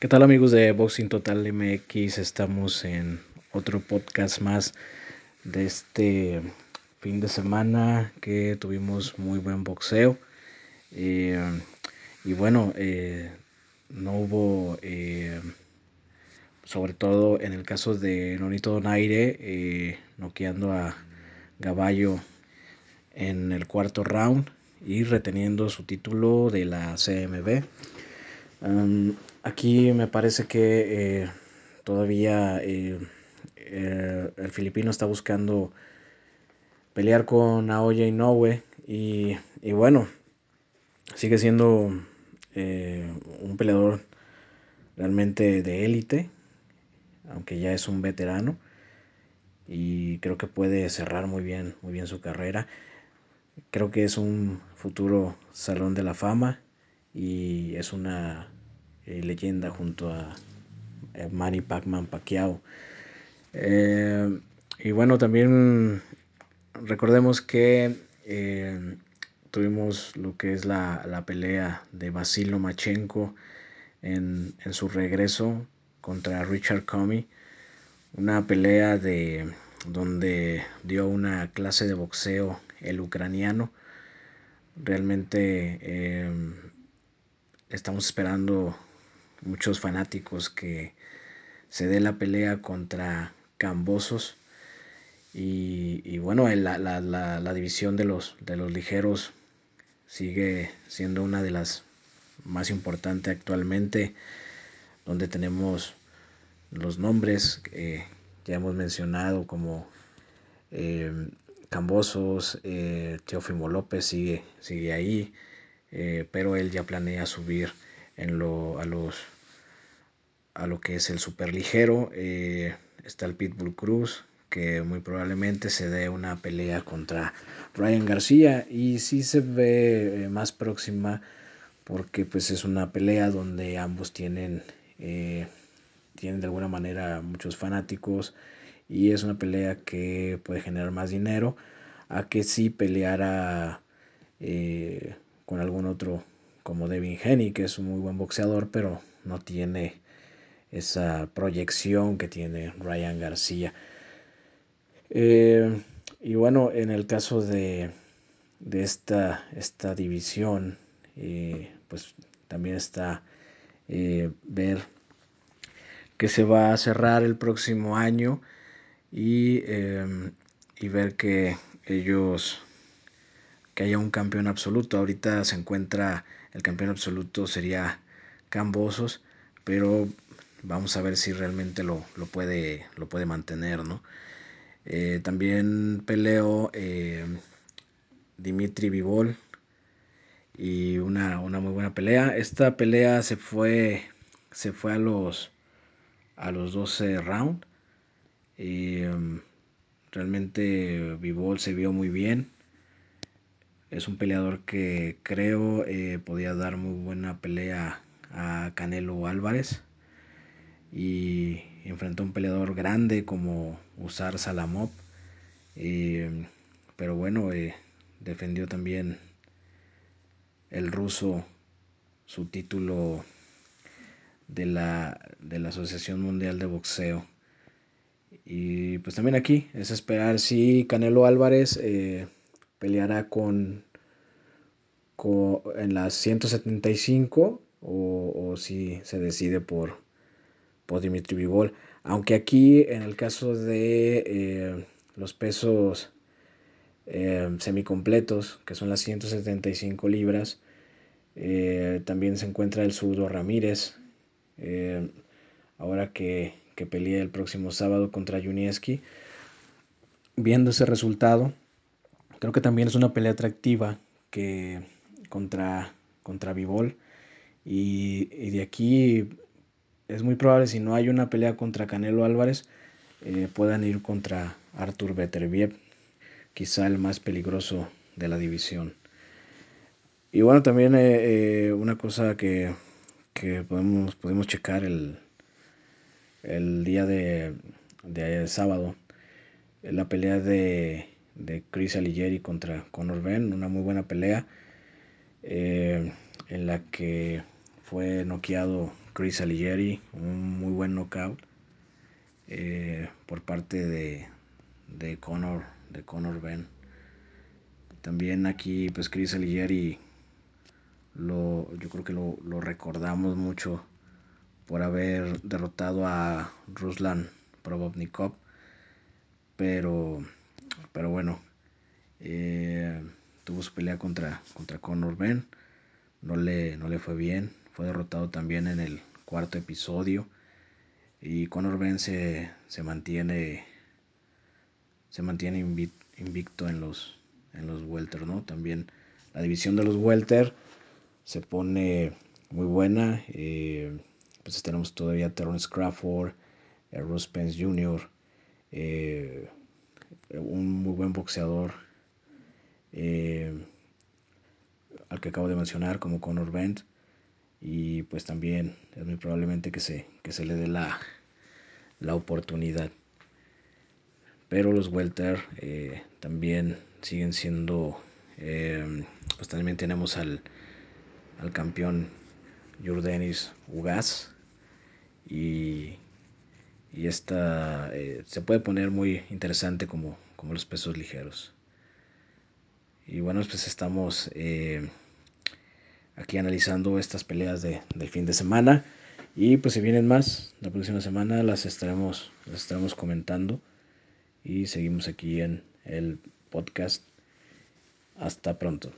¿Qué tal amigos de Boxing Total MX? Estamos en otro podcast más de este fin de semana que tuvimos muy buen boxeo. Eh, y bueno, eh, no hubo, eh, sobre todo en el caso de Nonito Donaire, noqueando a Gaballo en el cuarto round y reteniendo su título de la CMB. Aquí me parece que eh, todavía eh, eh, el filipino está buscando pelear con Aoya Inoue y, y bueno, sigue siendo un peleador realmente de élite, aunque ya es un veterano y creo que puede cerrar muy bien, muy bien su carrera. Creo que es un futuro salón de la fama y es una eh, leyenda junto a Manny Pacman Pacquiao. Eh, y bueno, también recordemos que eh, tuvimos lo que es la, pelea de Basil Lomachenko en, en, su regreso contra Richard Comey. Una pelea de donde dio una clase de boxeo el ucraniano. Realmente eh, estamos esperando muchos fanáticos que se dé la pelea contra Cambosos. Y, bueno, la, la, división de los, de los ligeros sigue siendo una de las más importantes actualmente, donde tenemos los nombres que ya hemos mencionado como eh, Cambosos, eh, Teófimo López sigue, sigue ahí, eh, pero él ya planea subir en lo, a, los, a lo que es el superligero. Eh, está el Pitbull Cruz, que muy probablemente se dé una pelea contra Ryan García y sí se ve más próxima porque pues es una pelea donde ambos tienen, tienen de alguna manera muchos fanáticos y es una pelea que puede generar más dinero a que si peleara eh, con algún otro como Devin Henny, que es un muy buen boxeador, pero no tiene esa proyección que tiene Ryan García. Eh, y bueno, en el caso de, de esta, esta división, eh, pues también está ver que se va a cerrar el próximo año y, y ver que ellos que haya un campeón absoluto. Ahorita se encuentra el campeón absoluto sería Cambosos, pero vamos a ver si realmente lo, lo puede, lo puede mantener, ¿no? Eh, también peleó eh, Dimitri Vivol y una, una, muy buena pelea. Esta pelea se fue, se fue a los, a los 12 rounds. Em, realmente Vivol se vio muy bien. Es un peleador que creo eh, podía dar muy buena pelea a Canelo Álvarez. Y enfrentó a un peleador grande como Usar Salamov. Em, pero bueno, eh, defendió también el ruso su título de la, de la Asociación Mundial de Boxeo. Y pues también aquí es esperar si Canelo Álvarez eh, peleará con, en las 175 o, si se decide por, por Dimitri Vivol. Aunque aquí en el caso de eh, los pesos eh, semicompletos, que son las 175 libras, también se encuentra el Sudo Ramírez. ahora que que pelea el próximo sábado contra Junieski. Viendo ese resultado, creo que también es una pelea atractiva que contra, contra Vivol. Y, de aquí es muy probable, si no hay una pelea contra Canelo Álvarez, eh, puedan ir contra Artur Beterbiev, quizá el más peligroso de la división. Y bueno, también eh, eh, una cosa que, que podemos, podemos checar el, el día de, de sábado, la pelea de, de Chris Alighieri contra Conor Ben, una muy buena pelea eh, en la que fue noqueado Chris Alighieri, un muy buen knockout eh, por parte de, de Conor, de Conor Ben. También aquí, pues Chris Alighieri, lo, yo creo que lo, lo recordamos mucho por haber derrotado a Ruslan Probovnikov. Pero, pero bueno, eh, tuvo su pelea contra, contra Conor Ben. No le, no le fue bien. Fue derrotado también en el cuarto episodio. Y Conor Ben se, se mantiene se mantiene invicto en los, en los welter, ¿no? También la división de los welter se pone muy buena. Eh, pues tenemos todavía Terrence Crawford, a Pence Jr., eh, un muy buen boxeador eh, al que acabo de mencionar como Conor Bent y pues también es muy probablemente que se, que se le dé la, la oportunidad. Pero los welter eh, también siguen siendo, pues también tenemos al, al campeón Jordanis Ugas y, y esta eh, se puede poner muy interesante como, como los pesos ligeros. Y bueno, pues estamos eh, aquí analizando estas peleas de, del fin de semana. Y pues si vienen más, la próxima semana las estaremos, las estaremos comentando. Y seguimos aquí en el podcast. Hasta pronto.